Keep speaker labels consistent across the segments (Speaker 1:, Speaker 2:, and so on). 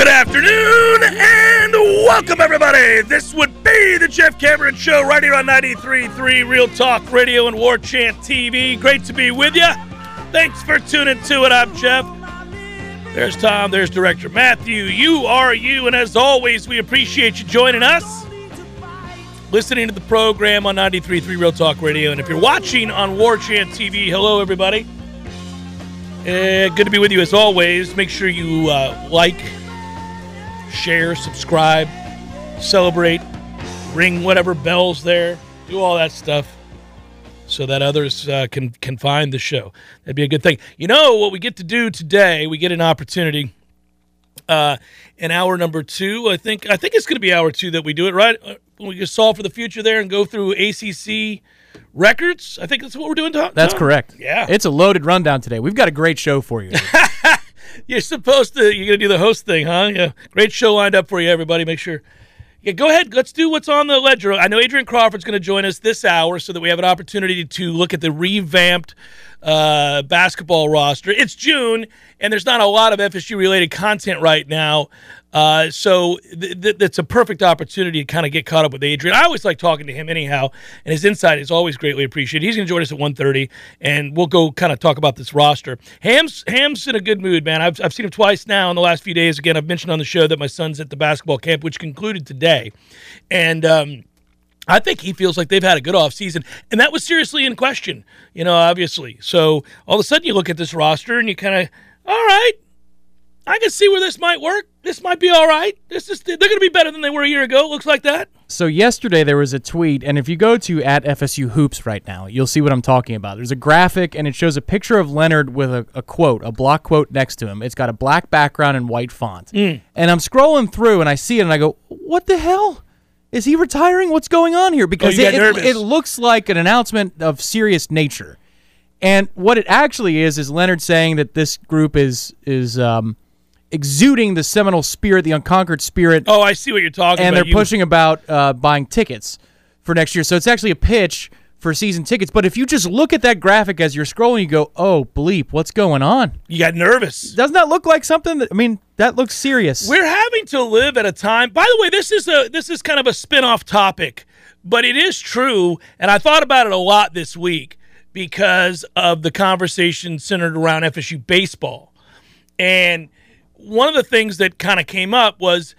Speaker 1: Good afternoon and welcome, everybody. This would be the Jeff Cameron Show right here on 93.3 Real Talk Radio and War Chant TV. Great to be with you. Thanks for tuning to it. I'm Jeff. There's Tom. There's Director Matthew. You are you. And as always, we appreciate you joining us, listening to the program on 93.3 Real Talk Radio. And if you're watching on War Chant TV, hello, everybody. Uh, good to be with you as always. Make sure you uh, like, share, subscribe, celebrate, ring whatever bells there, do all that stuff so that others uh, can can find the show. That'd be a good thing. You know what we get to do today? We get an opportunity. Uh, in hour number two, I think I think it's going to be hour two that we do it right. Uh, we can solve for the future there and go through ACC records. I think that's what we're doing. Tom?
Speaker 2: That's correct.
Speaker 1: Yeah,
Speaker 2: it's a loaded rundown today. We've got a great show for you.
Speaker 1: you're supposed to. You're to do the host thing, huh? Yeah, great show lined up for you, everybody. Make sure yeah, go ahead. Let's do what's on the ledger. I know Adrian Crawford's going to join us this hour so that we have an opportunity to look at the revamped uh, basketball roster. It's June, and there's not a lot of FSU related content right now. Uh, so th- th- a perfect opportunity to kind of get caught up with Adrian. I always like talking to him anyhow, and his insight is always greatly appreciated. He's going to join us at 1.30, and we'll go kind of talk about this roster. Ham's Ham's in a good mood, man. I've, I've seen him twice now in the last few days. Again, I've mentioned on the show that my son's at the basketball camp, which concluded today. And um, I think he feels like they've had a good offseason. And that was seriously in question, you know, obviously. So all of a sudden you look at this roster and you kind of, all right, I can see where this might work. This might be all right. This is they're going to be better than they were a year ago. It looks like that.
Speaker 2: So yesterday there was a tweet, and if you go to at FSU Hoops right now, you'll see what I'm talking about. There's a graphic, and it shows a picture of Leonard with a, a quote, a block quote next to him. It's got a black background and white font.
Speaker 1: Mm.
Speaker 2: And I'm scrolling through, and I see it, and I go, "What the hell? Is he retiring? What's going on here?" Because
Speaker 1: oh,
Speaker 2: it, it, it looks like an announcement of serious nature. And what it actually is is Leonard saying that this group is is um, exuding the Seminole spirit, the unconquered spirit.
Speaker 1: Oh, I see what you're talking
Speaker 2: and
Speaker 1: about.
Speaker 2: And they're
Speaker 1: you...
Speaker 2: pushing about uh, buying tickets for next year. So it's actually a pitch for season tickets. But if you just look at that graphic as you're scrolling, you go, "Oh, bleep, what's going on?"
Speaker 1: You got nervous.
Speaker 2: Doesn't that look like something that I mean, that looks serious.
Speaker 1: We're having to live at a time. By the way, this is a this is kind of a spin-off topic, but it is true, and I thought about it a lot this week because of the conversation centered around FSU baseball. And one of the things that kind of came up was,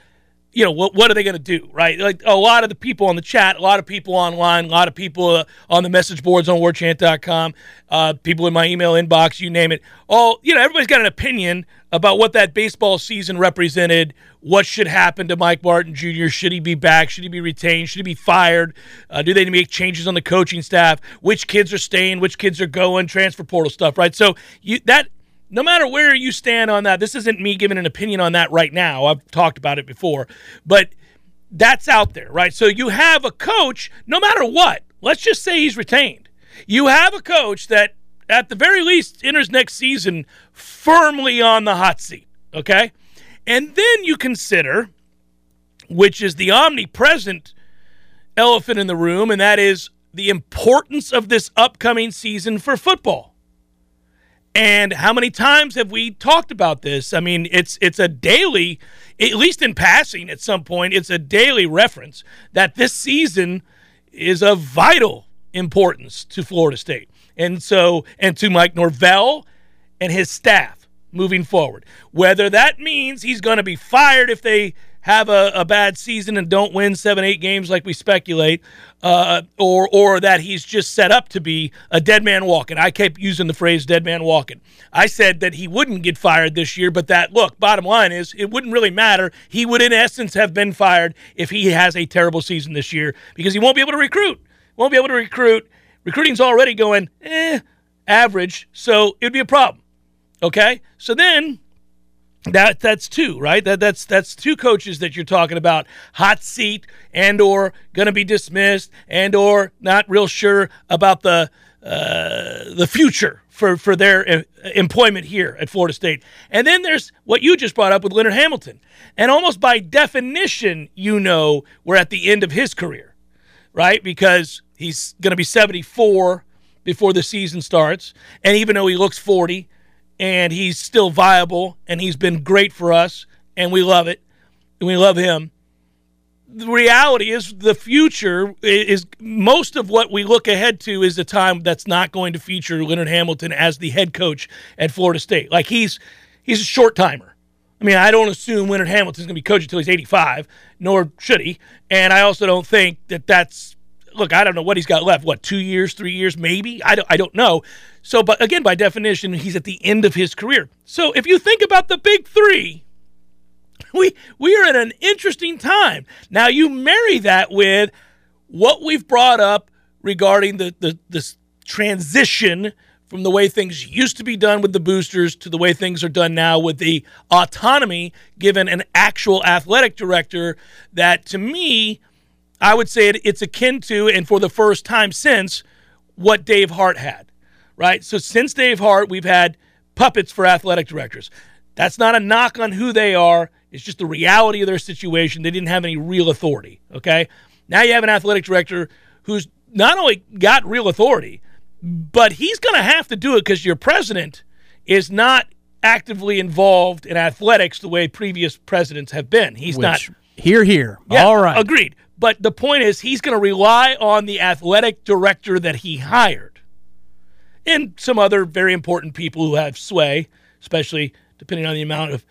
Speaker 1: you know, what what are they going to do, right? Like a lot of the people on the chat, a lot of people online, a lot of people uh, on the message boards on warchant.com, uh, people in my email inbox, you name it. All you know, everybody's got an opinion about what that baseball season represented. What should happen to Mike Martin Jr.? Should he be back? Should he be retained? Should he be fired? Uh, do they need to make changes on the coaching staff? Which kids are staying? Which kids are going? Transfer portal stuff, right? So you that no matter where you stand on that, this isn't me giving an opinion on that right now. I've talked about it before, but that's out there, right? So you have a coach, no matter what, let's just say he's retained. You have a coach that at the very least, enters next season firmly on the hot seat. Okay? And then you consider, which is the omnipresent elephant in the room, and that is the importance of this upcoming season for football. And how many times have we talked about this? I mean, it's it's a daily, at least in passing at some point, it's a daily reference that this season is of vital importance to Florida State. And so and to Mike Norvell and his staff moving forward. Whether that means he's going to be fired if they have a, a, bad season and don't win seven, eight games like we speculate, uh, or or that he's just set up to be a dead man walking. I kept using the phrase "dead man walking." I said that he wouldn't get fired this year, but that look, bottom line is it wouldn't really matter. He would, in essence, have been fired if he has a terrible season this year because he won't be able to recruit. Won't be able to recruit. Recruiting's already going eh, average, so it'd be a problem. Okay, so then that that's two, right? That that's that's two coaches that you're talking about, hot seat and or going to be dismissed and or not real sure about the uh, the future for for their uh, employment here at Florida State. And then there's what you just brought up with Leonard Hamilton, and almost by definition, you know we're at the end of his career, right? Because he's going to be 74 before the season starts, and even though he looks 40 and he's still viable and he's been great for us and we love it and we love him the reality is the future is most of what we look ahead to is a time that's not going to feature Leonard Hamilton as the head coach at Florida State. Like he's he's a short timer. I mean, I don't assume Leonard Hamilton's going to be coaching until he's 85, nor should he. And I also don't think that that's look, I don't know what he's got left. What, two years, three years, maybe? I don't, I don't know. So, but again, by definition, he's at the end of his career. So if you think about the big three, we we are at an interesting time. Now you marry that with what we've brought up regarding the, the this transition from the way things used to be done with the boosters to the way things are done now with the autonomy given an actual athletic director that to me I would say it, it's akin to, and for the first time since, what Dave Hart had, right? So since Dave Hart, we've had puppets for athletic directors. That's not a knock on who they are. It's just the reality of their situation. They didn't have any real authority, okay? Now you have an athletic director who's not only got real authority, but he's going to have to do it because your president is not actively involved in athletics the way previous presidents have been. He's
Speaker 2: Which,
Speaker 1: not.
Speaker 2: Here, here.
Speaker 1: Yeah,
Speaker 2: All right.
Speaker 1: Agreed. But the point is, he's going to rely on the athletic director that he hired and some other very important people who have sway, especially depending on the amount of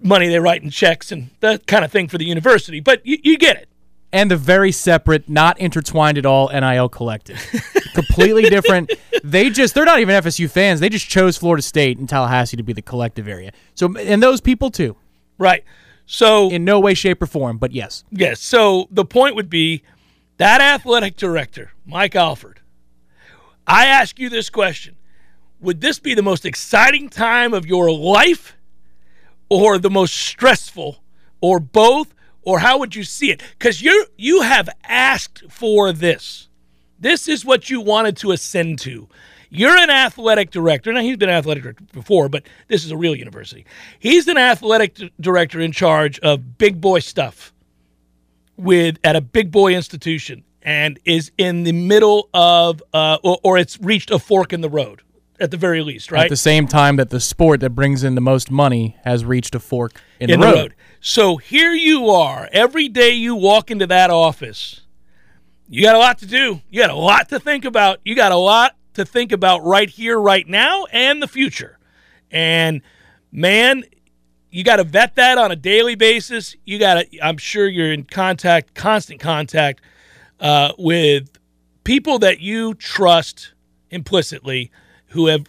Speaker 1: money they write in checks and that kind of thing for the university. But you, you get it.
Speaker 2: And the very separate, not intertwined at all NIL collective. Completely different. They just, they're not even FSU fans. They just chose Florida State and Tallahassee to be the collective area. So, and those people too.
Speaker 1: Right. So
Speaker 2: in no way, shape, or form, but yes.
Speaker 1: Yes. So the point would be that athletic director, Mike Alford. I ask you this question: Would this be the most exciting time of your life, or the most stressful, or both, or how would you see it? Because you you have asked for this. This is what you wanted to ascend to. You're an athletic director. Now, he's been athletic director before, but this is a real university. He's an athletic d- director in charge of big boy stuff with at a big boy institution and is in the middle of, uh, or, or it's reached a fork in the road at the very least, right?
Speaker 2: At the same time that the sport that brings in the most money has reached a fork in,
Speaker 1: in
Speaker 2: the,
Speaker 1: the
Speaker 2: road.
Speaker 1: road. So here you are. Every day you walk into that office, you got a lot to do. You got a lot to think about. You got a lot to think about right here, right now, and the future. And man, you got to vet that on a daily basis. You got to, I'm sure you're in contact, constant contact uh, with people that you trust implicitly who have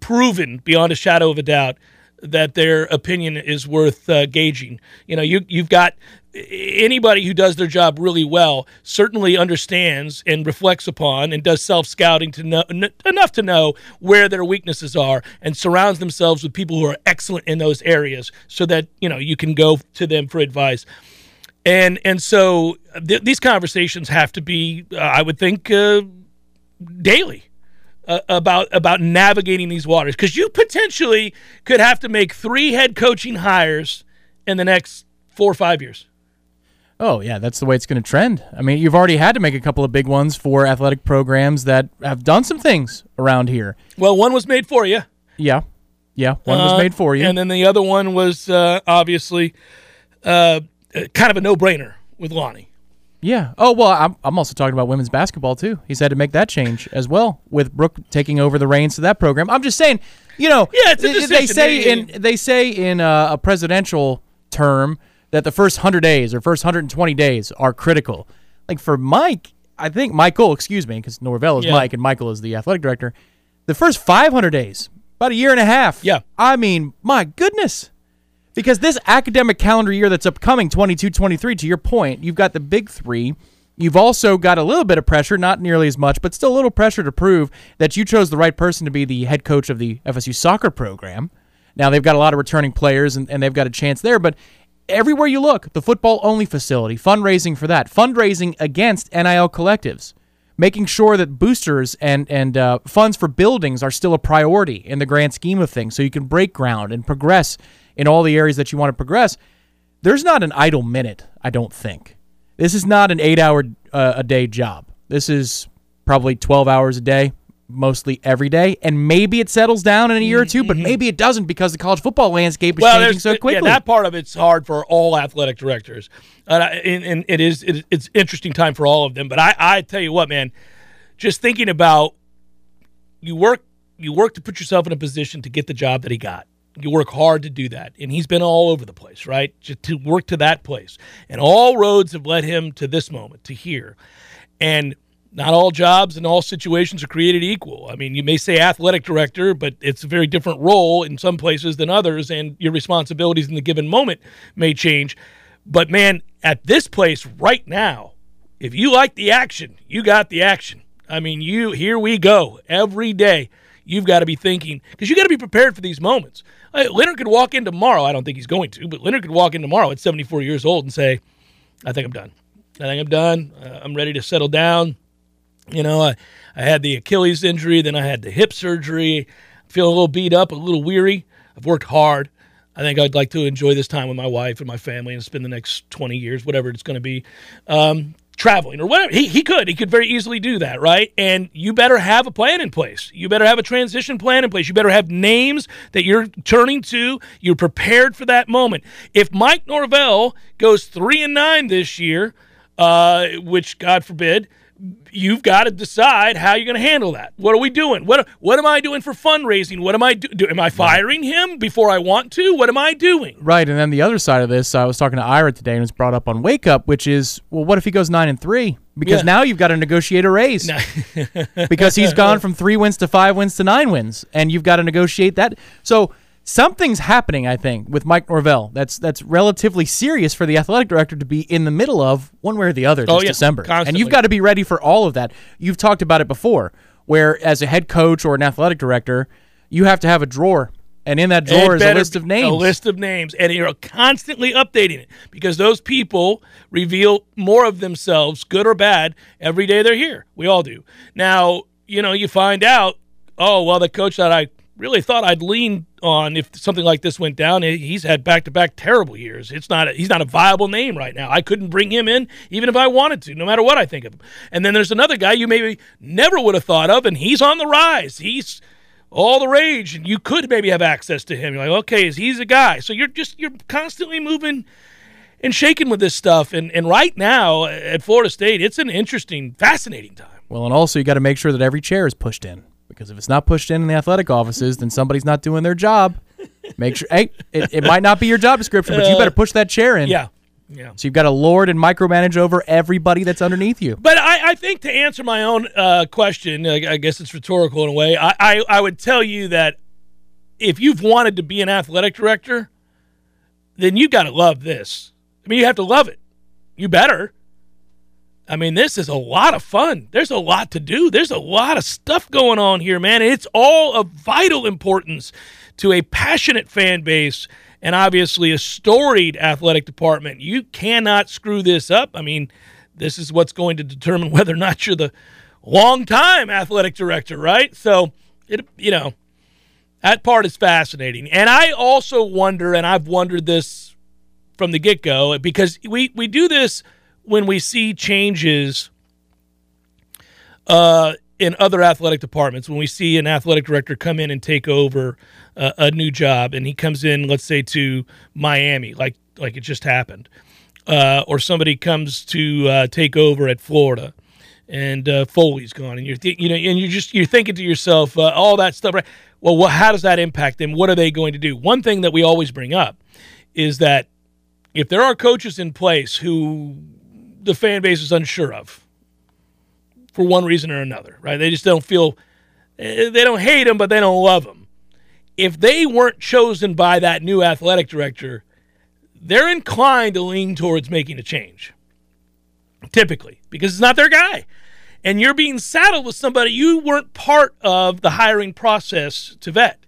Speaker 1: proven beyond a shadow of a doubt that their opinion is worth uh, gauging. You know, you you've got anybody who does their job really well certainly understands and reflects upon and does self scouting to know n- enough to know where their weaknesses are and surrounds themselves with people who are excellent in those areas so that you know you can go to them for advice. And and so th- these conversations have to be, uh, I would think, uh, daily uh, about about navigating these waters because you potentially could have to make three head coaching hires in the next four or five years.
Speaker 2: Oh, yeah, that's the way it's going to trend. I mean, you've already had to make a couple of big ones for athletic programs that have done some things around here.
Speaker 1: Well, one was made for you.
Speaker 2: Yeah. Yeah, one was
Speaker 1: Uh,
Speaker 2: made for you.
Speaker 1: And then the other one was uh, obviously uh, kind of a no brainer with Lonnie.
Speaker 2: Yeah. Oh well, I'm, I'm also talking about women's basketball too. He's had to make that change as well with Brooke taking over the reins to that program. I'm just saying, you know,
Speaker 1: Yeah, it's a
Speaker 2: they, they say in they say in uh, a presidential term that the first hundred days or first 120 days are critical. Like for Mike, I think Michael, excuse me, because Norvell is
Speaker 1: Yeah.
Speaker 2: Mike and Michael is the athletic director. The first 500 days, about a year and a half.
Speaker 1: Yeah.
Speaker 2: I mean, my goodness. Because this academic calendar year that's upcoming, 22 23, to your point, you've got the big three. You've also got a little bit of pressure, not nearly as much, but still a little pressure to prove that you chose the right person to be the head coach of the FSU soccer program. Now, they've got a lot of returning players and, and they've got a chance there, but everywhere you look, the football only facility, fundraising for that, fundraising against NIL collectives making sure that boosters and and uh, funds for buildings are still a priority in the grand scheme of things, so you can break ground and progress in all the areas that you want to progress. There's not an idle minute, I don't think. This is not an eight-hour uh, a day job. This is probably 12 hours a day, mostly every day, and maybe it settles down in a year or two, but mm-hmm. maybe it doesn't because the college football landscape is changing so quickly.
Speaker 1: Yeah, that part of it's hard for all athletic directors, and, I, and, and it is it, it's interesting time for all of them. But I, I tell you what, man, just thinking about you work you work to put yourself in a position to get the job that he got. You work hard to do that, and he's been all over the place, right? Just to work to that place, and all roads have led him to this moment, to here, and. Not all jobs and all situations are created equal. I mean, you may say athletic director, but it's a very different role in some places than others, and your responsibilities in the given moment may change. But man, at this place right now, if you like the action, you got the action. I mean, you here we go every day. You've got to be thinking because you got to be prepared for these moments. Leonard could walk in tomorrow. I don't think he's going to, but Leonard could walk in tomorrow at 74 years old and say, "I think I'm done. I think I'm done. Uh, I'm ready to settle down." You know, I, I had the Achilles injury, then I had the hip surgery. Feel a little beat up, a little weary. I've worked hard. I think I'd like to enjoy this time with my wife and my family and spend the next 20 years, whatever it's going to be, um, traveling or whatever. He, he could. He could very easily do that, right? And you better have a plan in place. You better have a transition plan in place. You better have names that you're turning to. You're prepared for that moment. If Mike Norvell goes 3 and 9 this year, uh, which God forbid, you've got to decide how you're going to handle that. What are we doing? What what am I doing for fundraising? What am I do? do am I firing him before I want to? What am I doing?
Speaker 2: Right, and then the other side of this, I was talking to Ira today, and it was brought up on Wake Up, which is, well, what if he goes nine and three? Because
Speaker 1: Yeah.
Speaker 2: now you've got to negotiate a raise. because he's gone from three wins to five wins to nine wins, and you've got to negotiate that. So something's happening, I think, with Mike Norvell. That's that's relatively serious for the athletic director to be in the middle of one way or the other this
Speaker 1: Oh, yeah,
Speaker 2: December, and you've got to be ready for all of that. You've talked about it before, where as a head coach or an athletic director, you have to have a drawer. And in that drawer is a list of names.
Speaker 1: A list of names, and you're constantly updating it because those people reveal more of themselves, good or bad, every day they're here. We all do. Now, you know, you find out, oh, well, the coach that I really thought I'd lean on if something like this went down, he's had back-to-back terrible years. It's not. A, he's not a viable name right now. I couldn't bring him in even if I wanted to, no matter what I think of him. And then there's another guy you maybe never would have thought of, and he's on the rise. He's all the rage, and you could maybe have access to him. You're like, okay, is he's a guy? So you're just you're constantly moving and shaking with this stuff. And and right now uh, at Florida State, it's an interesting, fascinating time.
Speaker 2: Well, and also you got to make sure that every chair is pushed in because if it's not pushed in in the athletic offices, then somebody's not doing their job. Make sure. Hey, it, it might not be your job description, but you better push that chair in.
Speaker 1: Yeah, yeah.
Speaker 2: So you've got to lord and micromanage over everybody that's underneath you.
Speaker 1: But I, I think to answer my own uh, question, I, I guess it's rhetorical in a way. I, I, I would tell you that if you've wanted to be an athletic director, then you got to love this. I mean, you have to love it. You better. I mean, this is a lot of fun. There's a lot to do. There's a lot of stuff going on here, man. It's all of vital importance to a passionate fan base and obviously a storied athletic department. You cannot screw this up. I mean, this is what's going to determine whether or not you're the long time athletic director, right? So it you know that part is fascinating, and I also wonder, and I've wondered this from the get go because we we do this when we see changes. Uh, in other athletic departments, when we see an athletic director come in and take over uh, a new job, and he comes in, let's say to Miami, like like it just happened, uh, or somebody comes to uh, take over at Florida, and uh, Foley's gone, and you're th- you know, and you're just you're thinking to yourself, uh, all that stuff, right? Well, well, how does that impact them? What are they going to do? One thing that we always bring up is that if there are coaches in place who the fan base is unsure of for one reason or another, right? They just don't feel eh, they don't hate him, but they don't love him. If they weren't chosen by that new athletic director, they're inclined to lean towards making a change. Typically, because it's not their guy. And you're being saddled with somebody you weren't part of the hiring process to vet.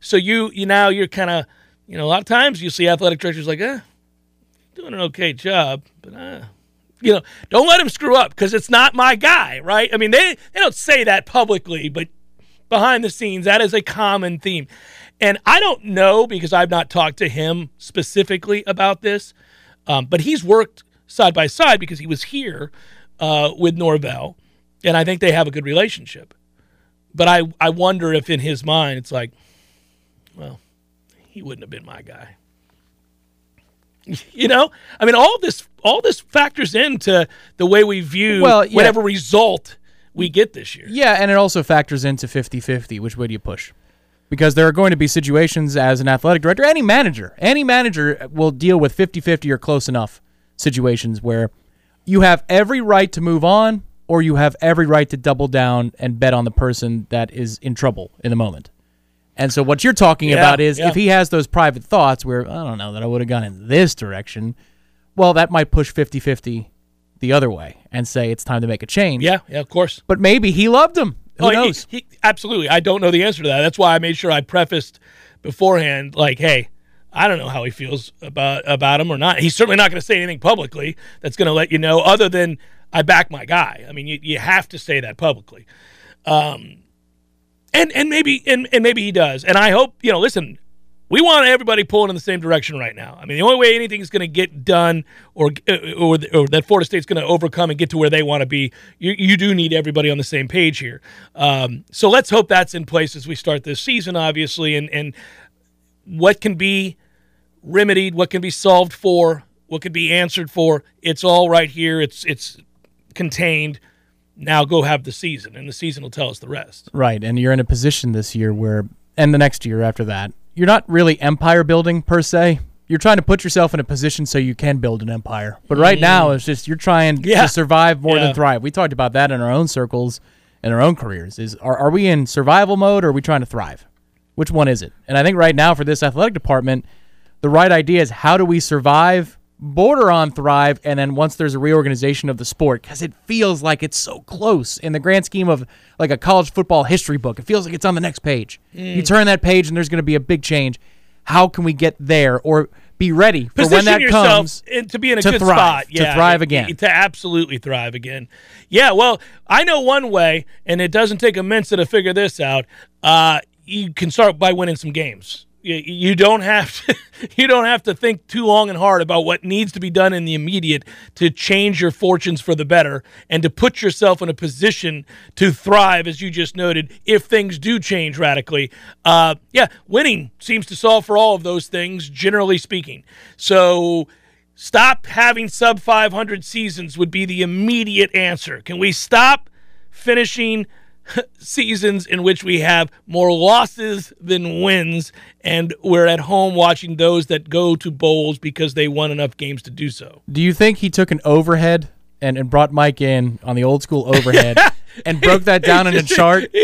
Speaker 1: So you you now you're kind of you know a lot of times you see athletic directors like, eh, doing an okay job, but uh, you know, don't let him screw up because it's not my guy, right? I mean, they, they don't say that publicly, but behind the scenes, that is a common theme. And I don't know because I've not talked to him specifically about this, um, but he's worked side by side because he was here uh, with Norvell, and I think they have a good relationship. But I, I wonder if in his mind it's like, well, he wouldn't have been my guy. You know, I mean, all this all this factors into the way we view
Speaker 2: Well, yeah.
Speaker 1: whatever result we get this year.
Speaker 2: Yeah, and it also factors into 50-50. Which way do you push? Because there are going to be situations as an athletic director, any manager, any manager will deal with 50-50 or close enough situations where you have every right to move on or you have every right to double down and bet on the person that is in trouble in the moment. And so what you're talking
Speaker 1: Yeah,
Speaker 2: about is
Speaker 1: yeah.
Speaker 2: if he has those private thoughts where I don't know that I would have gone in this direction, well that might push 50-50 the other way and say it's time to make a change.
Speaker 1: Yeah, yeah, of course.
Speaker 2: But maybe he loved him. Who
Speaker 1: Oh, he-
Speaker 2: knows?
Speaker 1: He, absolutely. I don't know the answer to that. That's why I made sure I prefaced beforehand, like, hey, I don't know how he feels about about him or not. He's certainly not going to say anything publicly that's going to let you know, other than I back my guy. I mean, you, you have to say that publicly. Um, and and maybe and, and maybe he does. And I hope you know. Listen, we want everybody pulling in the same direction right now. I mean, the only way anything is going to get done, or or, or that Florida State's going to overcome and get to where they want to be, you, you do need everybody on the same page here. Um, so let's hope that's in place as we start this season, obviously, and and what can be remedied, what can be solved for, what can be answered for. It's all right here. It's it's contained. Now go have the season, and the season will tell us the rest.
Speaker 2: Right, and you're in a position this year where, and the next year after that, you're not really empire building per se. You're trying to put yourself in a position so you can build an empire. But right now, it's just you're trying
Speaker 1: Mm. Yeah.
Speaker 2: to survive more
Speaker 1: Yeah.
Speaker 2: than thrive. We talked about that in our own circles, in our own careers. Is are, are we in survival mode or are we trying to thrive? Which one is it? And I think right now for this athletic department, the right idea is how do we survive, border on thrive, and then once there's a reorganization of the sport, because it feels like it's so close in the grand scheme of like a college football history book. It feels like it's on the next page. You
Speaker 1: Mm.
Speaker 2: turn that page and there's going to be a big change. How can we get there or be ready for
Speaker 1: Position
Speaker 2: when that comes?
Speaker 1: in- to be in a good
Speaker 2: thrive,
Speaker 1: spot.
Speaker 2: to thrive again.
Speaker 1: To absolutely thrive again. Yeah, well, I know one way, and it doesn't take a Mensa to figure this out. Uh, you can start by winning some games. You, don't have to. You don't have to think too long and hard about what needs to be done in the immediate to change your fortunes for the better and to put yourself in a position to thrive, as you just noted, if things do change radically. Uh, yeah, winning seems to solve for all of those things, generally speaking. So stop having sub 500 seasons would be the immediate answer. Can we stop finishing seasons in which we have more losses than wins and we're at home watching those that go to bowls because they won enough games to do so?
Speaker 2: Do you think he took an overhead and, and brought Mike in on the old school overhead and broke that down in a chart?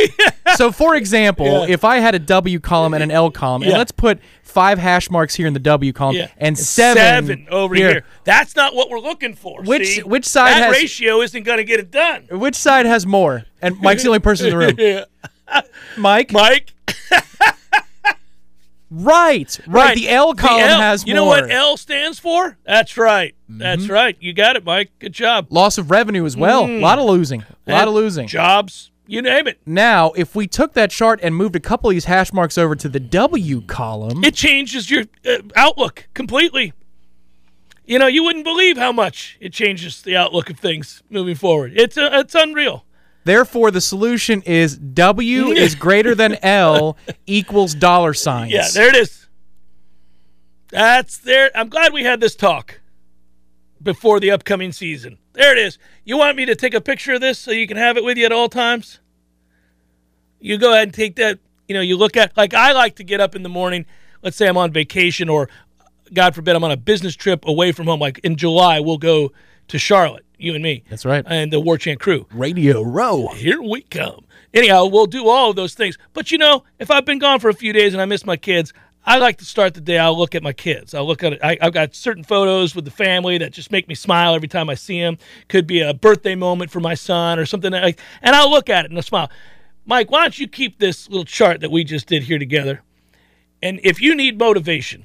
Speaker 2: So, for example,
Speaker 1: Yeah.
Speaker 2: if I had a W column and an L column, and let's put five hash marks here in the W column
Speaker 1: Yeah.
Speaker 2: and seven,
Speaker 1: over here. That's not what we're looking for.
Speaker 2: Which-
Speaker 1: see?
Speaker 2: which side
Speaker 1: that
Speaker 2: has-
Speaker 1: ratio isn't going to get it done.
Speaker 2: Which side has more? And Mike's the only person in the room. Mike,
Speaker 1: Mike,
Speaker 2: Right, right. The L column
Speaker 1: L,
Speaker 2: has
Speaker 1: You
Speaker 2: more.
Speaker 1: know what L stands for? That's right. That's
Speaker 2: Mm-hmm.
Speaker 1: right. You got it, Mike. Good job.
Speaker 2: Loss of revenue as well. A lot of losing. A lot of losing.
Speaker 1: Jobs. You name it.
Speaker 2: Now, if we took that chart and moved a couple of these hash marks over to the W column,
Speaker 1: It changes your uh, outlook completely. You know, you wouldn't believe how much it changes the outlook of things moving forward. It's uh, it's unreal.
Speaker 2: Therefore the solution is W is greater than L equals dollar signs.
Speaker 1: Yeah, there it is. That's there. I'm glad we had this talk before the upcoming season. There it is. You want me to take a picture of this so you can have it with you at all times? You go ahead and take that. You know, you look at like I like to get up in the morning. Let's say I'm on vacation or, God forbid, I'm on a business trip away from home. Like in July, we'll go to Charlotte, you and me.
Speaker 2: That's right.
Speaker 1: And the War Chant crew
Speaker 2: Radio Row.
Speaker 1: here we come. Anyhow, we'll do all of those things. But you know, if I've been gone for a few days and I miss my kids, I like to start the day. I'll look at my kids. I'll look at it. I, I've got certain photos with the family that just make me smile every time I see them. Could be a birthday moment for my son or something like, and I'll look at it and I'll smile. Mike, why don't you keep this little chart that we just did here together? And if you need motivation,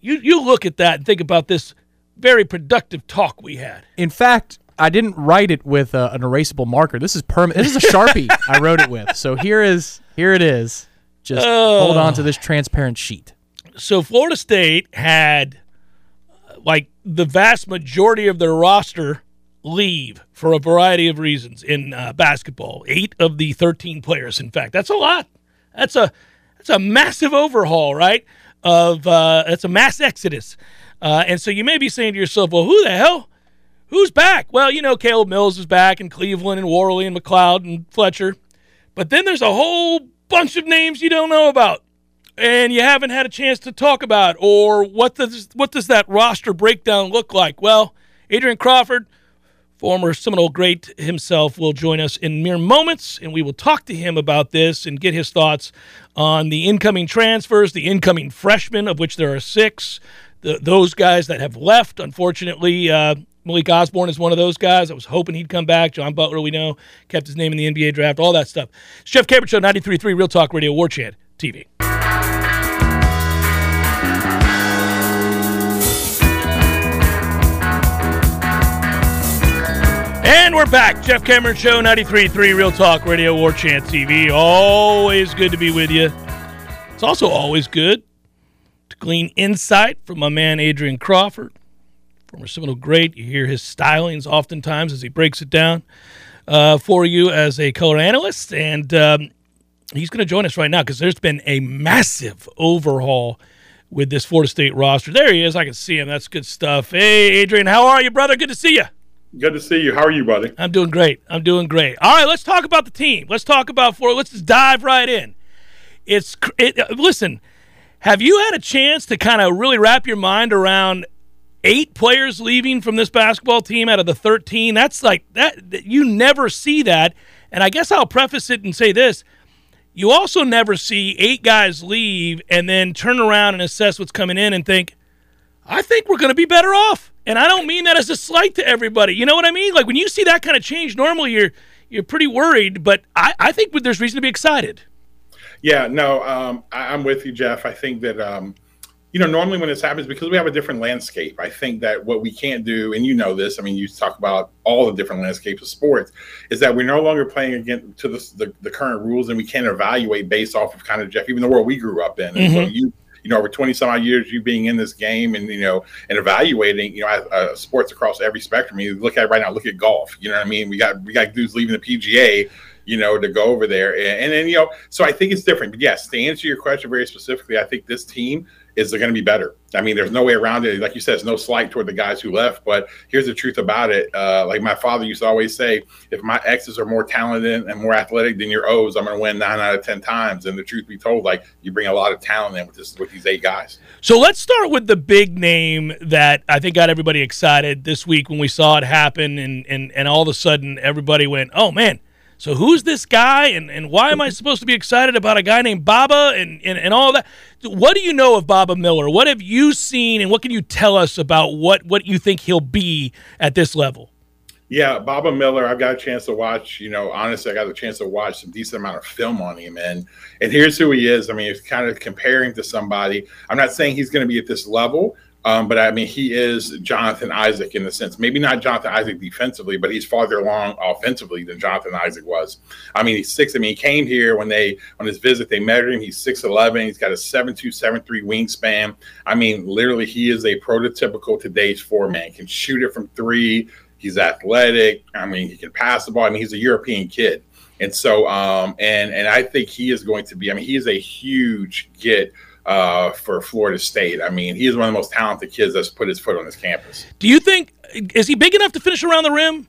Speaker 1: you you look at that and think about this very productive talk we had.
Speaker 2: In fact, I didn't write it with uh, an erasable marker. This is permanent. This is a sharpie I wrote it with. So here is here it is. Just hold on to this transparent sheet.
Speaker 1: so Florida State had uh, like the vast majority of their roster leave for a variety of reasons in uh, basketball. Eight of the thirteen players, in fact, that's a lot. That's a that's a massive overhaul, right? Of uh, that's a mass exodus, uh, and so you may be saying to yourself, "Well, who the hell?" Who's back? Well, you know, Caleb Mills is back, and Cleveland, and Warley, and McLeod, and Fletcher. But then there's a whole bunch of names you don't know about and you haven't had a chance to talk about or what does what does that roster breakdown look like well adrian crawford former seminole great himself will join us in mere moments and we will talk to him about this and get his thoughts on the incoming transfers the incoming freshmen of which there are six the, those guys that have left unfortunately uh, Malik Osborne is one of those guys. I was hoping he'd come back. John Butler, we know, kept his name in the NBA draft, all that stuff. It's Jeff Cameron Show, 93.3 Real Talk Radio, War Chant TV. And we're back. Jeff Cameron Show, 93.3 Real Talk Radio, War Chant TV. Always good to be with you. It's also always good to glean insight from my man Adrian Crawford, former Seminole great. You hear his stylings oftentimes as he breaks it down uh, for you as a color analyst. And um, he's going to join us right now because there's been a massive overhaul with this Florida State roster. There he is. I can see him. That's good stuff. Hey, Adrian, how are you, brother? Good to see you.
Speaker 3: Good to see you. How are you, buddy?
Speaker 1: I'm doing great. I'm doing great. All right, let's talk about the team. Let's talk about Florida. Let's just dive right in. It's it, uh, listen. Have you had a chance to kind of really wrap your mind around eight players leaving from this basketball team out of the 13? That's like that. You never see that. And I guess I'll preface it and say this: you also never see eight guys leave and then turn around and assess what's coming in and think, I think we're going to be better off. And I don't mean that as a slight to everybody. You know what I mean? Like when you see that kind of change, normally you're you're pretty worried, but I, I think there's reason to be excited.
Speaker 3: Yeah, no, um, I, I'm with you, Jeff. I think that um, you know normally when this happens because we have a different landscape. I think that what we can't do, and you know this. I mean, you talk about all the different landscapes of sports, is that we're no longer playing against to the, the, the current rules, and we can't evaluate based off of kind of Jeff, even the world we grew up in. And so you you know over 20 some odd years you being in this game and you know and evaluating you know uh, sports across every spectrum you look at it right now look at golf you know what i mean we got we got dudes leaving the pga you know to go over there and, and then you know so i think it's different but yes to answer your question very specifically i think this team is they're going to be better? I mean there's no way around it. Like you said it's no slight toward the guys who left but here's the truth about it. Uh, like my father used to always say if my x's are more talented and more athletic than your o's i'm going to win nine out of ten times. And the truth be told like you bring a lot of talent in with this with these eight guys.
Speaker 1: So let's start with the big name that I think got everybody excited this week when we saw it happen, and and, and all of a sudden everybody went, "Oh man!" So who's this guy, and, and why am I mm-hmm. supposed to be excited about a guy named Baba and, and, and all that? What do you know of Baba Miller? What have you seen, and what can you tell us about what, what you think he'll be at this level?
Speaker 3: Yeah, Baba Miller, I've got a chance to watch, you know, honestly, I got a chance to watch some decent amount of film on him. And and here's who he is. I mean, it's kind of comparing to somebody. I'm not saying he's going to be at this level, um, but I mean, he is Jonathan Isaac in the sense, maybe not Jonathan Isaac defensively, but he's farther along offensively than Jonathan Isaac was. I mean, he's six. I mean, he came here when they on his visit they measured him. He's six eleven. He's got a seven two seven three wingspan. I mean, literally, he is a prototypical today's four man. Can shoot it from three. He's athletic. I mean, he can pass the ball. I mean, he's a European kid. And so, um, and and I think he is going to be. I mean, he is a huge get uh, for Florida State. I mean, he is one of the most talented kids that's put his foot on this campus.
Speaker 1: Do you think is he big enough to finish around the rim?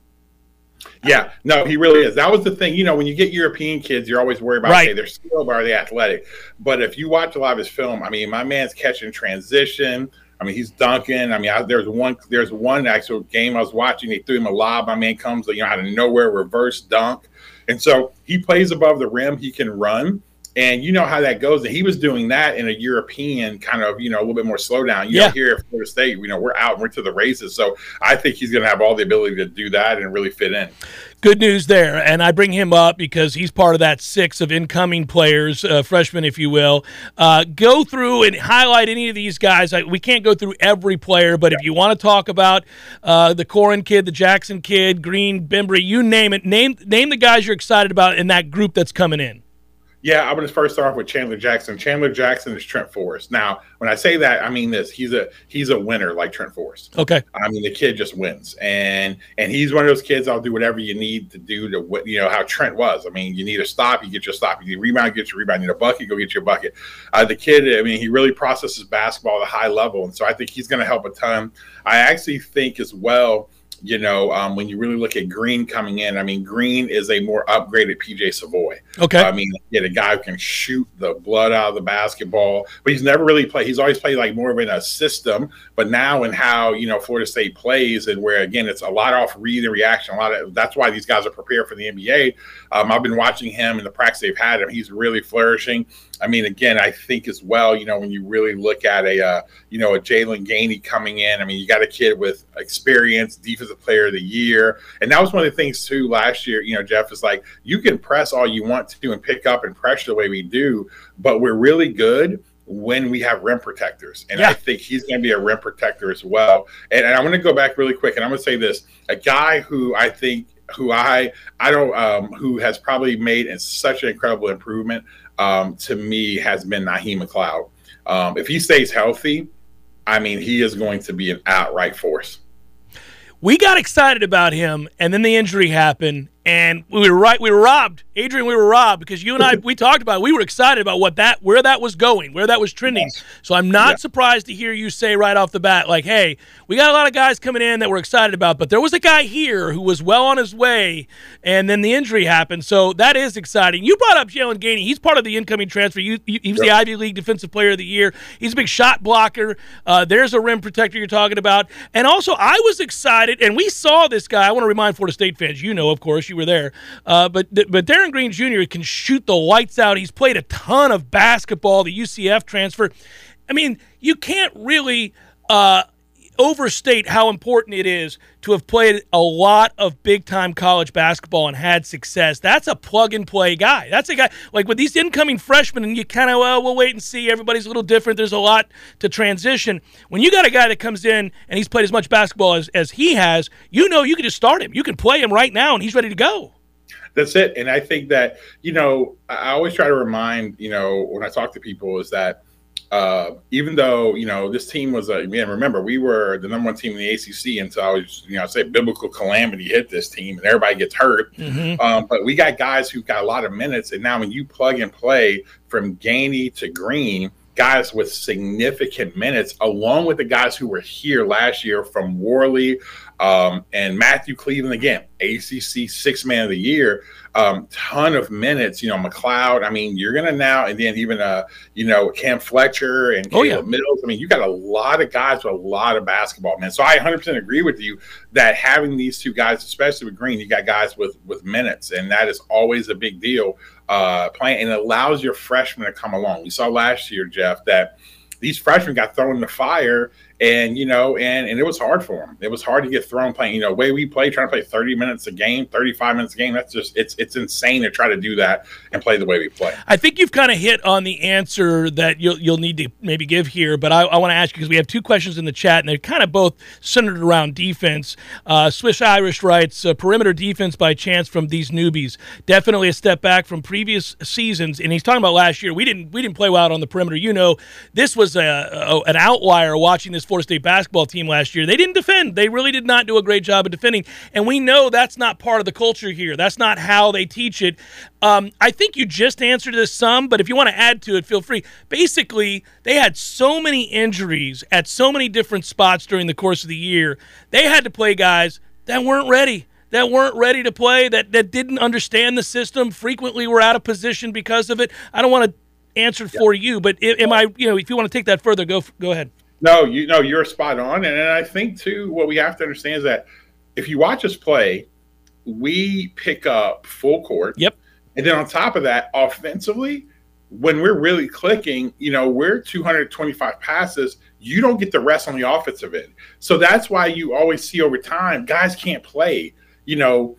Speaker 3: Yeah, no, he really is. That was the thing. You know, when you get European kids, you're always worried about right. okay, they're skilled, are they athletic? But if you watch a lot of his film, I mean, my man's catching transition. I mean, he's dunking. I mean, I, there's one there's one actual game I was watching. They threw him a lob. My man comes, you know, out of nowhere, reverse dunk, and so he plays above the rim. He can run. And you know how that goes. And he was doing that in a European kind of, you know, a little bit more slowdown. You yeah. know, here at Florida State, you know, we're out, and we're to the races. So I think he's going to have all the ability to do that and really fit in.
Speaker 1: Good news there. And I bring him up because he's part of that six of incoming players, uh, freshmen, if you will. Uh, go through and highlight any of these guys. I, we can't go through every player, but yeah. if you want to talk about uh, the Corhen kid, the Jackson kid, Green, Bembry, you name it, name, name the guys you're excited about in that group that's coming in.
Speaker 3: Yeah, I'm going to first start off with Chandler Jackson. Chandler Jackson is Trent Forrest. Now, when I say that, I mean this. He's a he's a winner like Trent Forrest.
Speaker 1: Okay.
Speaker 3: I mean the kid just wins, and and he's one of those kids. I'll do whatever you need to do to what you know how Trent was. I mean, you need a stop, you get your stop. You need a rebound, get your rebound. You need a bucket, go get your bucket. Uh, the kid, I mean, he really processes basketball at a high level, and so I think he's going to help a ton. I actually think as well you know, um, when you really look at Green coming in, I mean, Green is a more upgraded PJ Savoy.
Speaker 1: Okay.
Speaker 3: I mean, get a guy who can shoot the blood out of the basketball, but he's never really played. He's always played like more of in a system. But now, in how you know Florida State plays, and where again it's a lot off read and reaction. A lot of that's why these guys are prepared for the NBA. Um, I've been watching him and the practice they've had him. He's really flourishing. I mean, again, I think as well, you know, when you really look at a, uh, you know, a Jaylan Gainey coming in, I mean, you got a kid with experience, defensive player of the year. And that was one of the things, too, last year, you know, Jeff is like, you can press all you want to and pick up and pressure the way we do, but we're really good when we have rim protectors. And yeah. I think he's going to be a rim protector as well. And, and I'm going to go back really quick and I'm going to say this a guy who I think who I I don't um, who has probably made such an incredible improvement um, to me has been Naheem McLeod. Um, if he stays healthy, I mean, he is going to be an outright force.
Speaker 1: We got excited about him, and then the injury happened, and we were right. We were robbed, Adrian. We were robbed because you and I we talked about. It. We were excited about what that where that was going, where that was trending. Yes. So I'm not yeah. surprised to hear you say right off the bat, like, "Hey, we got a lot of guys coming in that we're excited about, but there was a guy here who was well on his way, and then the injury happened. So that is exciting. You brought up Jaylan Gainey. He's part of the incoming transfer. You, you, he was yep. the Ivy League Defensive Player of the Year. He's a big shot blocker. Uh, there's a rim protector you're talking about, and also I was excited, and we saw this guy. I want to remind Florida State fans, you know, of course, you you were there. Uh, but but Darin Green Jr. can shoot the lights out. He's played a ton of basketball. The UCF transfer. I mean, you can't really. Uh, overstate how important it is to have played a lot of big time college basketball and had success. That's a plug and play guy. That's a guy like with these incoming freshmen, and you kind of well, we'll wait and see. Everybody's a little different. There's a lot to transition. When you got a guy that comes in and he's played as much basketball as, as he has, you know you can just start him. You can play him right now, and he's ready to go
Speaker 3: that's it. And I think that, you know, I always try to remind, you know, when I talk to people is that uh, even though, you know, this team was a, man, remember, we were the number one team in the ACC until I was, you know, I say biblical calamity hit this team and everybody gets hurt. Mm-hmm. Um, but we got guys who got a lot of minutes. And now when you plug and play from Gainey to Green, guys with significant minutes, along with the guys who were here last year from Warley um, and Matthew Cleveland again, ACC six man of the year, um, ton of minutes. You know, McLeod. I mean, you're gonna now and then even uh, you know, Cam Fletcher and Caleb oh, yeah. Mills. I mean, you got a lot of guys with a lot of basketball, man. So I 100 percent agree with you that having these two guys, especially with Green, you got guys with with minutes, and that is always a big deal. Uh, playing and it allows your freshmen to come along. We saw last year, Jeff, that these freshmen got thrown in the fire and you know, and and it was hard for him. It was hard to get thrown playing. You know, way we play, trying to play 30 minutes a game, 35 minutes a game. That's just it's it's insane to try to do that and play the way we play.
Speaker 1: I think you've kind of hit on the answer that you'll you'll need to maybe give here, but I, I want to ask you because we have two questions in the chat, and they're kind of both centered around defense. Uh, Swiss Irish writes, uh, "Perimeter defense by chance from these newbies. Definitely a step back from previous seasons." And he's talking about last year. We didn't we didn't play well out on the perimeter. You know, this was a, a an outlier watching this Florida State basketball team last year. They didn't defend. They really did not do a great job of defending. And we know that's not part of the culture here. That's not how they teach it. Um, I think you just answered this some, but if you want to add to it, feel free. Basically, they had so many injuries at so many different spots during the course of the year. They had to play guys that weren't ready that weren't ready to play, that, that didn't understand the system, frequently were out of position because of it. I don't want to answer for you, but am I, you know, if you want to take that further, go go ahead.
Speaker 3: No, you know you're spot on, and and I think too what we have to understand is that if you watch us play, we pick up full court.
Speaker 1: Yep.
Speaker 3: And then on top of that, offensively, when we're really clicking, you know, we're 225 passes. You don't get the rest on the offensive end. So that's why you always see over time, guys can't play, you know,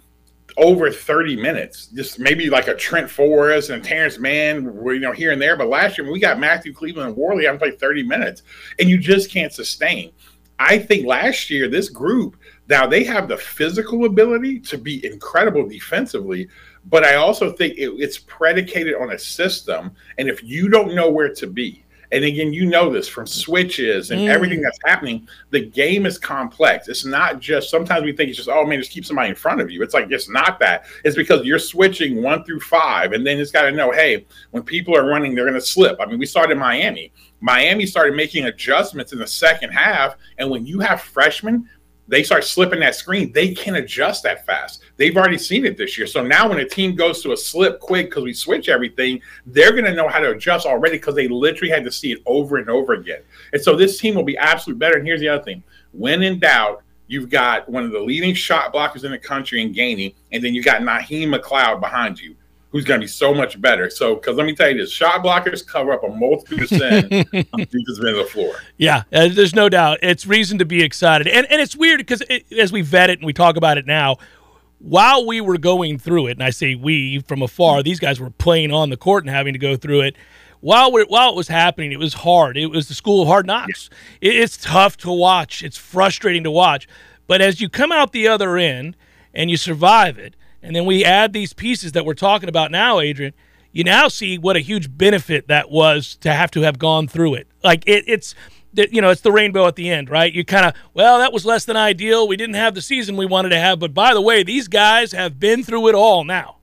Speaker 3: over 30 minutes, just maybe like a Trent Forrest and Terrence Mann, you know, here and there. But last year, we got Matthew Cleveland and Warley, I played 30 minutes, and you just can't sustain. I think last year, this group, now they have the physical ability to be incredible defensively, but I also think it, it's predicated on a system. And if you don't know where to be, and again, you know this from switches and mm. everything that's happening. The game is complex. It's not just sometimes we think it's just, oh man, just keep somebody in front of you. It's like it's not that. It's because you're switching one through five, and then it's got to know, hey, when people are running, they're going to slip. I mean, we saw it in Miami. Miami started making adjustments in the second half, and when you have freshmen they start slipping that screen, they can adjust that fast. They've already seen it this year. So now when a team goes to a slip quick because we switch everything, they're going to know how to adjust already because they literally had to see it over and over again. And so this team will be absolutely better. And here's the other thing when in doubt, you've got one of the leading shot blockers in the country in Gainey, and then you got Naheem McLeod behind you who's going to be so much better. So, because let me tell you this, shot blockers cover up a multiple percent on defensive end of the floor.
Speaker 1: Yeah, uh, there's no doubt. It's reason to be excited, and and it's weird because it, as we vet it and we talk about it now. While we were going through it, and I say we from afar, these guys were playing on the court and having to go through it. While we while it was happening, it was hard. It was the school of hard knocks. It, it's tough to watch. It's frustrating to watch. But as you come out the other end and you survive it, and then we add these pieces that we're talking about now, Adrian, you now see what a huge benefit that was to have to have gone through it. Like it, it's you know, it's the rainbow at the end, right? You kind of, well, that was less than ideal. We didn't have the season we wanted to have, but by the way, these guys have been through it all now.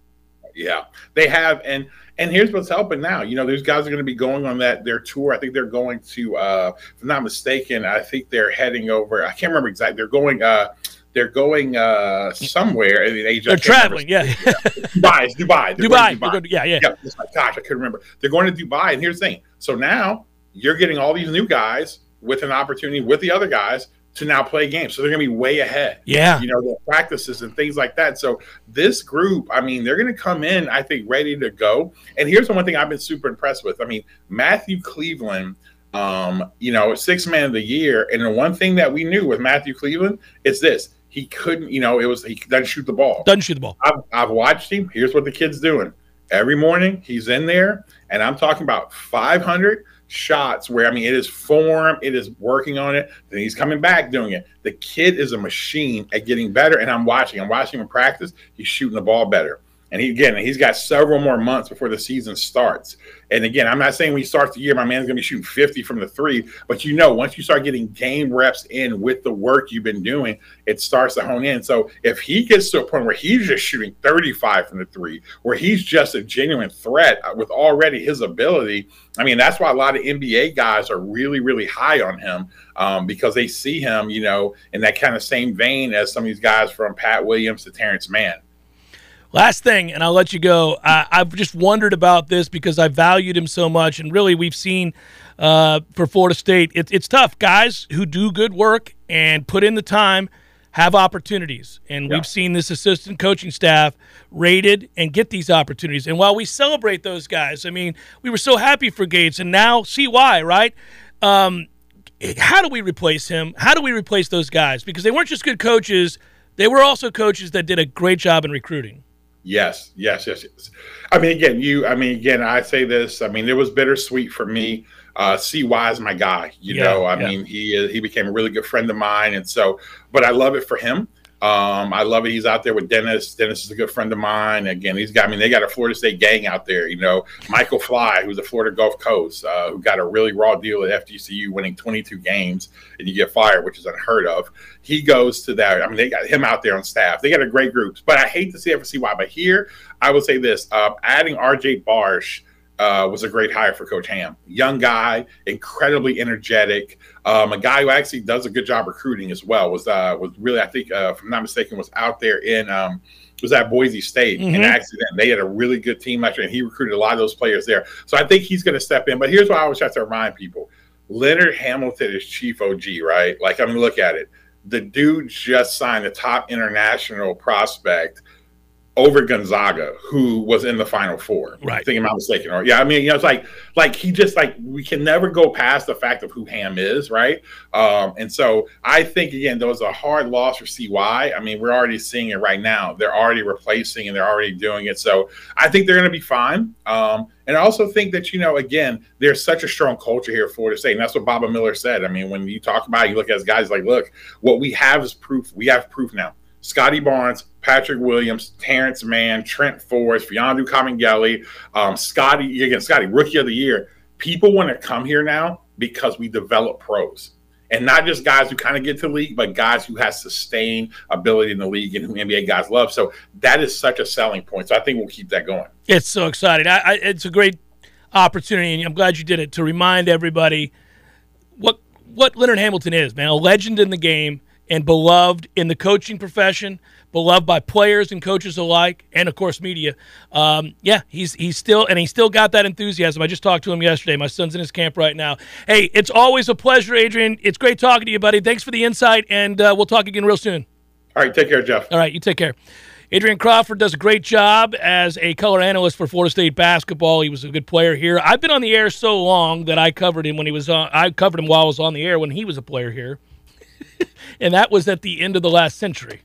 Speaker 3: Yeah, they have, and and here's what's helping now. You know, these guys are going to be going on that their tour. I think they're going to, uh, if I'm not mistaken, I think they're heading over. I can't remember exactly. They're going. Uh, they're going uh, somewhere in Asia.
Speaker 1: They're traveling, yeah.
Speaker 3: Dubai, it's Dubai.
Speaker 1: They're Dubai. Dubai. To, yeah, yeah. yeah
Speaker 3: my gosh, I couldn't remember. They're going to Dubai, and here's the thing. So now you're getting all these new guys with an opportunity with the other guys to now play games. So they're going to be way ahead.
Speaker 1: Yeah.
Speaker 3: You know, the practices and things like that. So this group, I mean, they're going to come in, I think, ready to go. And here's the one thing I've been super impressed with. I mean, Matthew Cleveland – um, you know, six man of the year. And the one thing that we knew with Matthew Cleveland is this he couldn't, you know, it was he doesn't shoot the ball.
Speaker 1: Doesn't shoot the ball.
Speaker 3: I've, I've watched him. Here's what the kid's doing. Every morning he's in there, and I'm talking about 500 shots where I mean it is form, it is working on it. Then he's coming back doing it. The kid is a machine at getting better, and I'm watching. I'm watching him practice. He's shooting the ball better. And he again, he's got several more months before the season starts. And again, I'm not saying when he starts the year, my man's gonna be shooting 50 from the three, but you know, once you start getting game reps in with the work you've been doing, it starts to hone in. So if he gets to a point where he's just shooting 35 from the three, where he's just a genuine threat with already his ability, I mean, that's why a lot of NBA guys are really, really high on him um, because they see him, you know, in that kind of same vein as some of these guys from Pat Williams to Terrence Mann.
Speaker 1: Last thing, and I'll let you go. I, have just wondered about this because I valued him so much, and really, we've seen uh, for Florida State, it, it's tough. Guys who do good work and put in the time have opportunities, and yeah. we've seen this assistant coaching staff rated and get these opportunities. And while we celebrate those guys, I mean, we were so happy for Gates, and now see why, right? Um, how do we replace him? How do we replace those guys? Because they weren't just good coaches; they were also coaches that did a great job in recruiting.
Speaker 3: Yes, yes, yes, yes. I mean, again, you. I mean, again, I say this. I mean, it was bittersweet for me. Uh, Cy is my guy. You
Speaker 1: Yeah,
Speaker 3: know, I
Speaker 1: yeah.
Speaker 3: mean, he he became a really good friend of mine, and so. But I love it for him. Um, I love it. He's out there with Dennis. Dennis is a good friend of mine. Again, he's got. I mean, they got a Florida State gang out there. You know, Michael Fly, who's a Florida Gulf Coast, uh, who got a really raw deal at FGCU, winning 22 games, and you get fired, which is unheard of. He goes to that. I mean, they got him out there on staff. They got a great group. But I hate to see it for CY. But here, I would say this: uh, adding RJ Barsh uh, was a great hire for Coach Ham. Young guy, incredibly energetic. Um, a guy who actually does a good job recruiting as well. Was uh, was really, I think, uh, if I'm not mistaken, was out there in um, was at Boise State
Speaker 1: Mhm.
Speaker 3: in accident. They had a really good team last year, and he recruited a lot of those players there. So I think he's going to step in. But here's what I always have to remind people: Leonard Hamilton is chief OG, right? Like, I mean, look at it. The dude just signed a top international prospect over Gonzaga, who was in the Final Four.
Speaker 1: Right.
Speaker 3: I think I'm not mistaken. Or yeah, I mean, you know, it's like like he just like we can never go past the fact of who Ham is, right? Um, and so I think again, there was a hard loss for CY. I mean, we're already seeing it right now. They're already replacing and they're already doing it. So I think they're going to be fine. Um, and I also think that you know, again, there's such a strong culture here at Florida State, and that's what Baba Miller said. I mean, when you talk about, it, you look at guys like, look, what we have is proof. We have proof now. Scottie Barnes, Patrick Williams, Terrence Mann, Trent Forrest, Mfiondu Kabengele, um, Scottie, again, Scottie, rookie of the year. People want to come here now because we develop pros. And not just guys who kind of get to the league, but guys who have sustained ability in the league and who NBA guys love. So that is such a selling point. So I think we'll keep that going.
Speaker 1: It's so exciting. I, I, it's a great opportunity, and I'm glad you did it to remind everybody what what Leonard Hamilton is, man. A legend in the game and beloved in the coaching profession, beloved by players and coaches alike, and of course media. Um, yeah, he's he's still and he still got that enthusiasm. I just talked to him yesterday. My son's in his camp right now. Hey, it's always a pleasure, Adrian. It's great talking to you, buddy. Thanks for the insight, and uh, we'll talk again real soon.
Speaker 3: All right, take care, Jeff.
Speaker 1: All right, you take care. Adrian Crawford does a great job as a color analyst for Florida State basketball. He was a good player here. I've been on the air so long that I covered him when he was on. I covered him while I was on the air when he was a player here, and that was at the end of the last century.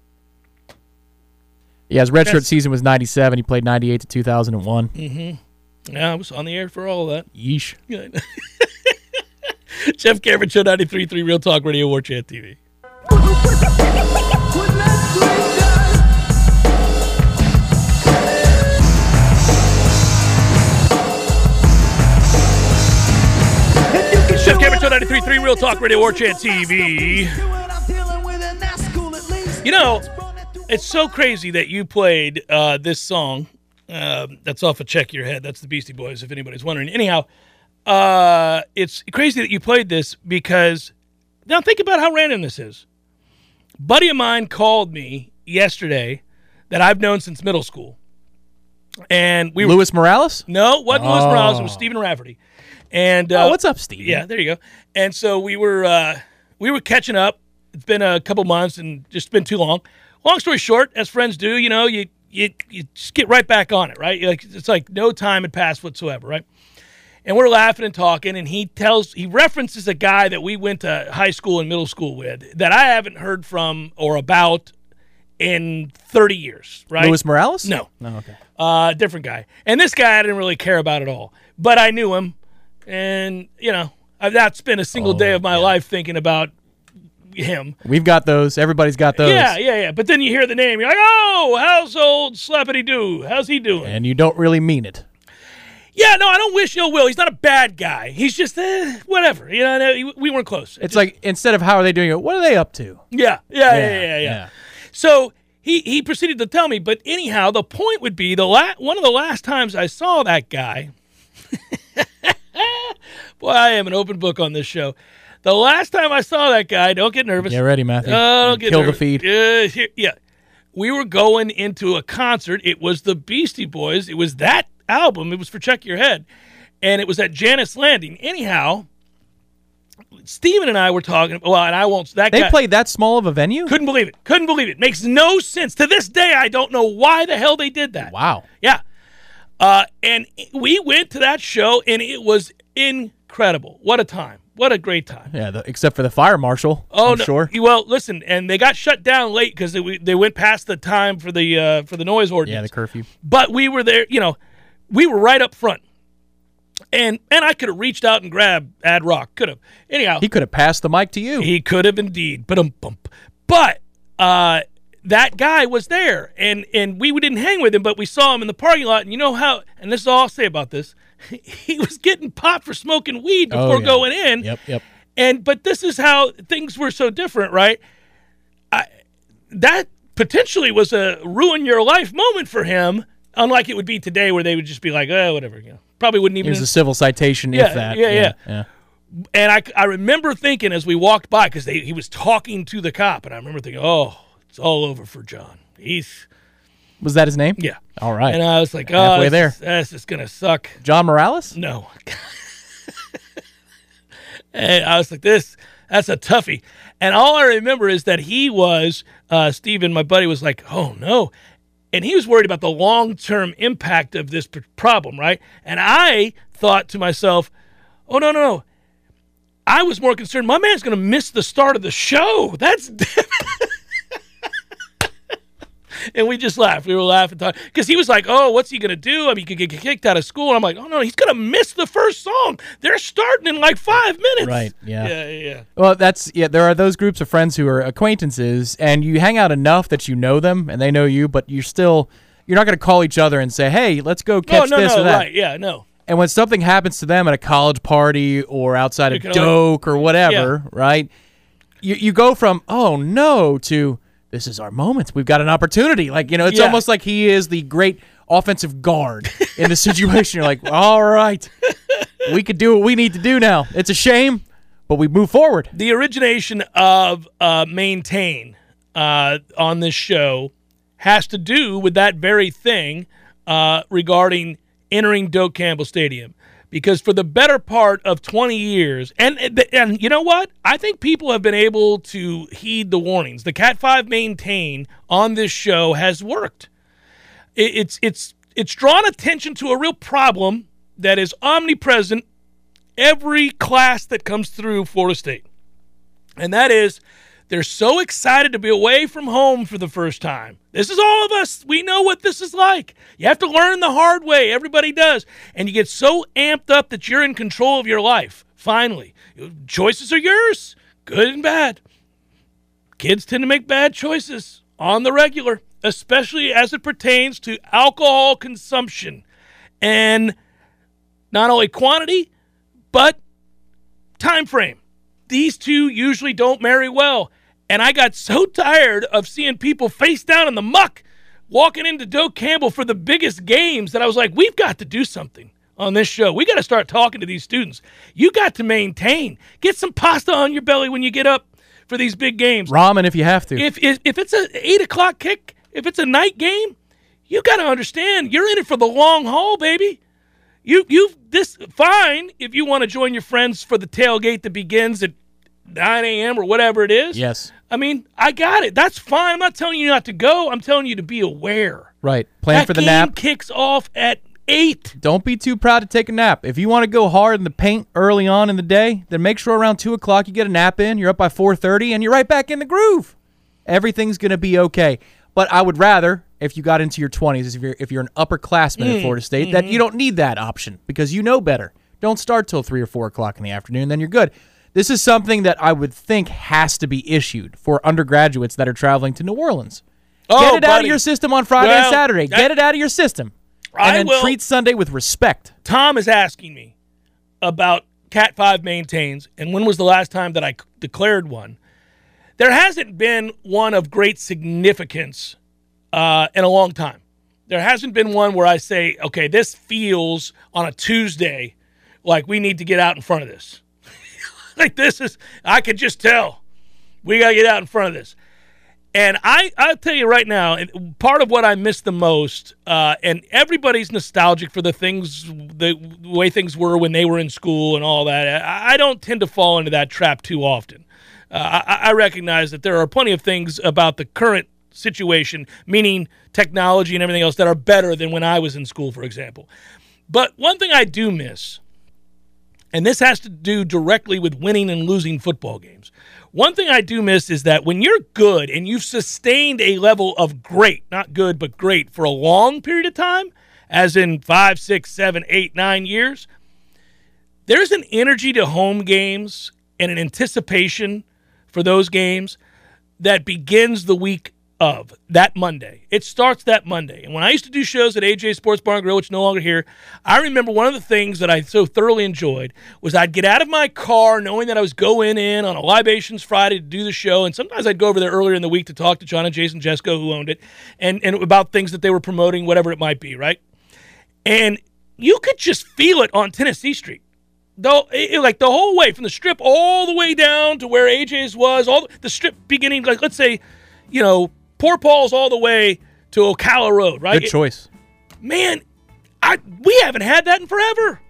Speaker 2: Yeah, his redshirt
Speaker 1: Yes.
Speaker 2: season was 97. He played 98 to 2001. Mm-hmm.
Speaker 1: Yeah, I was on the air for all of that.
Speaker 2: Yeesh.
Speaker 1: Jeff Cameron, Show 93.3 Real Talk Radio, War Chant TV. Jeff Cameron, Show 93.3 Real Talk Radio, War Chant TV. You know, it's so crazy that you played uh, this song. Um that's off of Check Your Head. That's the Beastie Boys, if anybody's wondering. Anyhow, uh, it's crazy that you played this because now think about how random this is. Buddy of mine called me yesterday that I've known since middle school, and we were
Speaker 2: Morales?
Speaker 1: no, it wasn't
Speaker 2: Oh.
Speaker 1: Morales. It was Stephen Rafferty. And uh,
Speaker 2: oh, what's up, Steve?
Speaker 1: yeah, there you go. And so we were uh, we were catching up. It's been a couple months and just been too long. Long story short, as friends do, you know, you you you just get right back on it, right? Like it's like no time had passed whatsoever, right? And we're laughing and talking, and he tells he references a guy that we went to high school and middle school with that I haven't heard from or about in 30 years, right?
Speaker 2: Luis Morales?
Speaker 1: No.
Speaker 2: No, okay.
Speaker 1: Uh, different guy. And this guy I didn't really care about at all. But I knew him. And, you know, I've not spent a single day of my life thinking about him.
Speaker 2: We've got those. Everybody's got those.
Speaker 1: Yeah, yeah, yeah. But then you hear the name, you're like, oh, how's old Slappity Doo? How's he doing?
Speaker 2: And you don't really mean it.
Speaker 1: yeah, no, I don't wish ill will. He's not a bad guy. He's just, eh, whatever. You know, we weren't close.
Speaker 2: It's like instead of how are they doing it, what are they up to?
Speaker 1: Yeah, yeah, yeah, yeah, yeah.
Speaker 2: yeah.
Speaker 1: So he he proceeded to tell me, but anyhow, the point would be the la- one of the last times I saw that guy. Boy, I am an open book on this show. The last time I saw that guy, don't get nervous.
Speaker 2: Get ready, Matthew.
Speaker 1: Uh, don't get
Speaker 2: Kill
Speaker 1: nervous.
Speaker 2: the feed.
Speaker 1: Uh, here- yeah, we were going into a concert. It was the Beastie Boys. It was that album. It was for Check Your Head, and it was at Jannus Landing. Anyhow, Steven and I were talking. Well, and I won't. That
Speaker 2: They
Speaker 1: guy,
Speaker 2: played that small of a venue?
Speaker 1: couldn't believe it. Couldn't believe it. Makes no sense. To this day, I don't know why the hell they did that.
Speaker 2: Wow.
Speaker 1: Yeah. Uh, and we went to that show, and it was incredible. What a time. What a great time.
Speaker 2: Yeah, the, except for the fire marshal.
Speaker 1: Oh no!
Speaker 2: sure.
Speaker 1: Well, listen, and they got shut down late because they, they went past the time for the uh, for the noise ordinance.
Speaker 2: Yeah, the curfew.
Speaker 1: but we were there. You know, we were right up front, and and I could have reached out and grabbed Ad Rock. Could have. Anyhow,
Speaker 2: He could have passed the mic to you.
Speaker 1: he could have indeed. But um, bump. But uh, that guy was there, and and we didn't hang with him, but we saw him in the parking lot. And you know how? And this is all I'll say about this. He was getting popped for smoking weed
Speaker 2: Oh,
Speaker 1: before
Speaker 2: yeah.
Speaker 1: going in.
Speaker 2: Yep, yep.
Speaker 1: And but this is how things were so different, right? I, that potentially was a ruin your life moment for him, unlike it would be today, where they would just be like, "Oh, whatever," you know. Probably wouldn't even.
Speaker 2: It was a civil citation,
Speaker 1: Yeah,
Speaker 2: if that.
Speaker 1: yeah, yeah.
Speaker 2: yeah.
Speaker 1: and I, I remember thinking as we walked by because he was talking to the cop, and I remember thinking, "Oh, it's all over for John. He's
Speaker 2: Was that his name?
Speaker 1: yeah."
Speaker 2: All right.
Speaker 1: And I was like, "Oh,
Speaker 2: Halfway there.
Speaker 1: is- this is gonna suck."
Speaker 2: John Morales?
Speaker 1: No. and I was like, this, that's a toughie. And all I remember is that he was, uh, Steven, my buddy, was like, oh no. And he was worried about the long term impact of this problem, right? And I thought to myself, oh, no, no, no. I was more concerned, my man's going to miss the start of the show. That's. And we just laughed. We were laughing because he was like, "Oh, what's he gonna do? I mean, he could get kicked out of school." And I'm like, "Oh no, he's gonna miss the first song. They're starting in like five minutes."
Speaker 2: Right, yeah.
Speaker 1: Yeah. Yeah. yeah.
Speaker 2: Well, that's yeah. There are those groups of friends who are acquaintances, and you hang out enough that you know them and they know you, but you're still you're not going to call each other and say, "Hey, let's go catch
Speaker 1: no,
Speaker 2: this
Speaker 1: no.
Speaker 2: or that."
Speaker 1: Right. Yeah. No.
Speaker 2: And when something happens to them at a college party or outside of
Speaker 1: can
Speaker 2: Doak or whatever, right? You you go from "Oh no" to "This is our moment. We've got an opportunity." Like you know, it's
Speaker 1: Yeah.
Speaker 2: almost like he is the great offensive guard in the situation. You're like, "All right, we could do what we need to do now." It's a shame, but we move forward.
Speaker 1: the origination of uh, maintain uh, on this show has to do with that very thing uh, regarding entering Doak Campbell Stadium. Because for the better part of 20 years, and and you know what? I think people have been able to heed the warnings. The Cat 5 maintain on this show has worked. It's it's it's drawn attention to a real problem that is omnipresent every class that comes through Florida State. And that is they're so excited to be away from home for the first time. This is all of us. We know what this is like. You have to learn the hard way. Everybody does. And you get so amped up that you're in control of your life. Finally, choices are yours, good and bad. Kids tend to make bad choices on the regular, especially as it pertains to alcohol consumption and not only quantity, but time frame. These two usually don't marry well. And I got so tired of seeing people face down in the muck walking into Doak Campbell for the biggest games that I was like, we've got to do something on this show. We got to start talking to these students. You got to maintain. Get some pasta on your belly when you get up for these big games.
Speaker 2: Ramen if you have to.
Speaker 1: If, if if it's an eight o'clock kick, if it's a night game, you got to understand you're in it for the long haul, baby. You you this fine if you want to join your friends for the tailgate that begins at 9 a.m. or whatever it is.
Speaker 2: yes.
Speaker 1: I mean, I got it. That's fine. I'm not telling you not to go. I'm telling you to be aware.
Speaker 2: Right. Plan
Speaker 1: that
Speaker 2: for the
Speaker 1: game
Speaker 2: nap.
Speaker 1: kicks off at eight.
Speaker 2: Don't be too proud to take a nap. If you want to go hard in the paint early on in the day, then make sure around two o'clock you get a nap in. You're up by four thirty, and you're right back in the groove. Everything's gonna be okay. But I would rather, if you got into your twenties, if you're if you're an upperclassman
Speaker 1: Mm,
Speaker 2: at Florida State, that you
Speaker 1: mm-hmm.
Speaker 2: don't need that option because you know better. Don't start till three or four o'clock in the afternoon. Then you're good. This is something that I would think has to be issued for undergraduates that are traveling to New Orleans.
Speaker 1: Oh,
Speaker 2: Get it out of your system on Friday and Saturday. Get it out of your system. And
Speaker 1: I
Speaker 2: then
Speaker 1: will-
Speaker 2: treat Sunday with respect.
Speaker 1: Tom is asking me about Cat 5 maintains and when was the last time that I declared one. There hasn't been one of great significance uh, in a long time. There hasn't been one where I say, okay, this feels on a Tuesday like we need to get out in front of this. like this is, I could just tell we got to get out in front of this. And I, I'll tell you right now, part of what I miss the most, uh, and everybody's nostalgic for the things, the, the way things were when they were in school and all that. I, I don't tend to fall into that trap too often. Uh, I, I recognize that there are plenty of things about the current situation, meaning technology and everything else, that are better than when I was in school, for example. But one thing I do miss And this has to do directly with winning and losing football games. One thing I do miss is that when you're good and you've sustained a level of great, not good, but great for a long period of time, as in five, six, seven, eight, nine years, there's an energy to home games and an anticipation for those games that begins the week of that Monday. It starts that Monday. And when I used to do shows at AJ Sports Bar and Grill, which is no longer here, I remember one of the things that I so thoroughly enjoyed was I'd get out of my car knowing that I was going in on a Libations Friday to do the show. And sometimes I'd go over there earlier in the week to talk to John and Jason Jesko, who owned it, and, and about things that they were promoting, whatever it might be, right? And you could just feel it on Tennessee Street. Though, like the whole way from the strip all the way down to where AJ's was, all the strip beginning, like let's say, you know, Poor Paul's all the way to Ocala Road, right?
Speaker 2: Good choice.
Speaker 1: It, man, I we haven't had that in forever.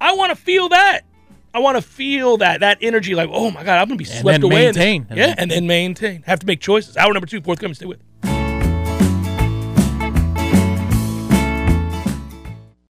Speaker 1: I want to feel that. I want to feel that that energy, like, oh my god, I'm gonna be swept away
Speaker 2: and
Speaker 1: away.
Speaker 2: Maintain,
Speaker 1: and yeah, and then maintain. Have to make choices. Hour number two, forthcoming. Stay with.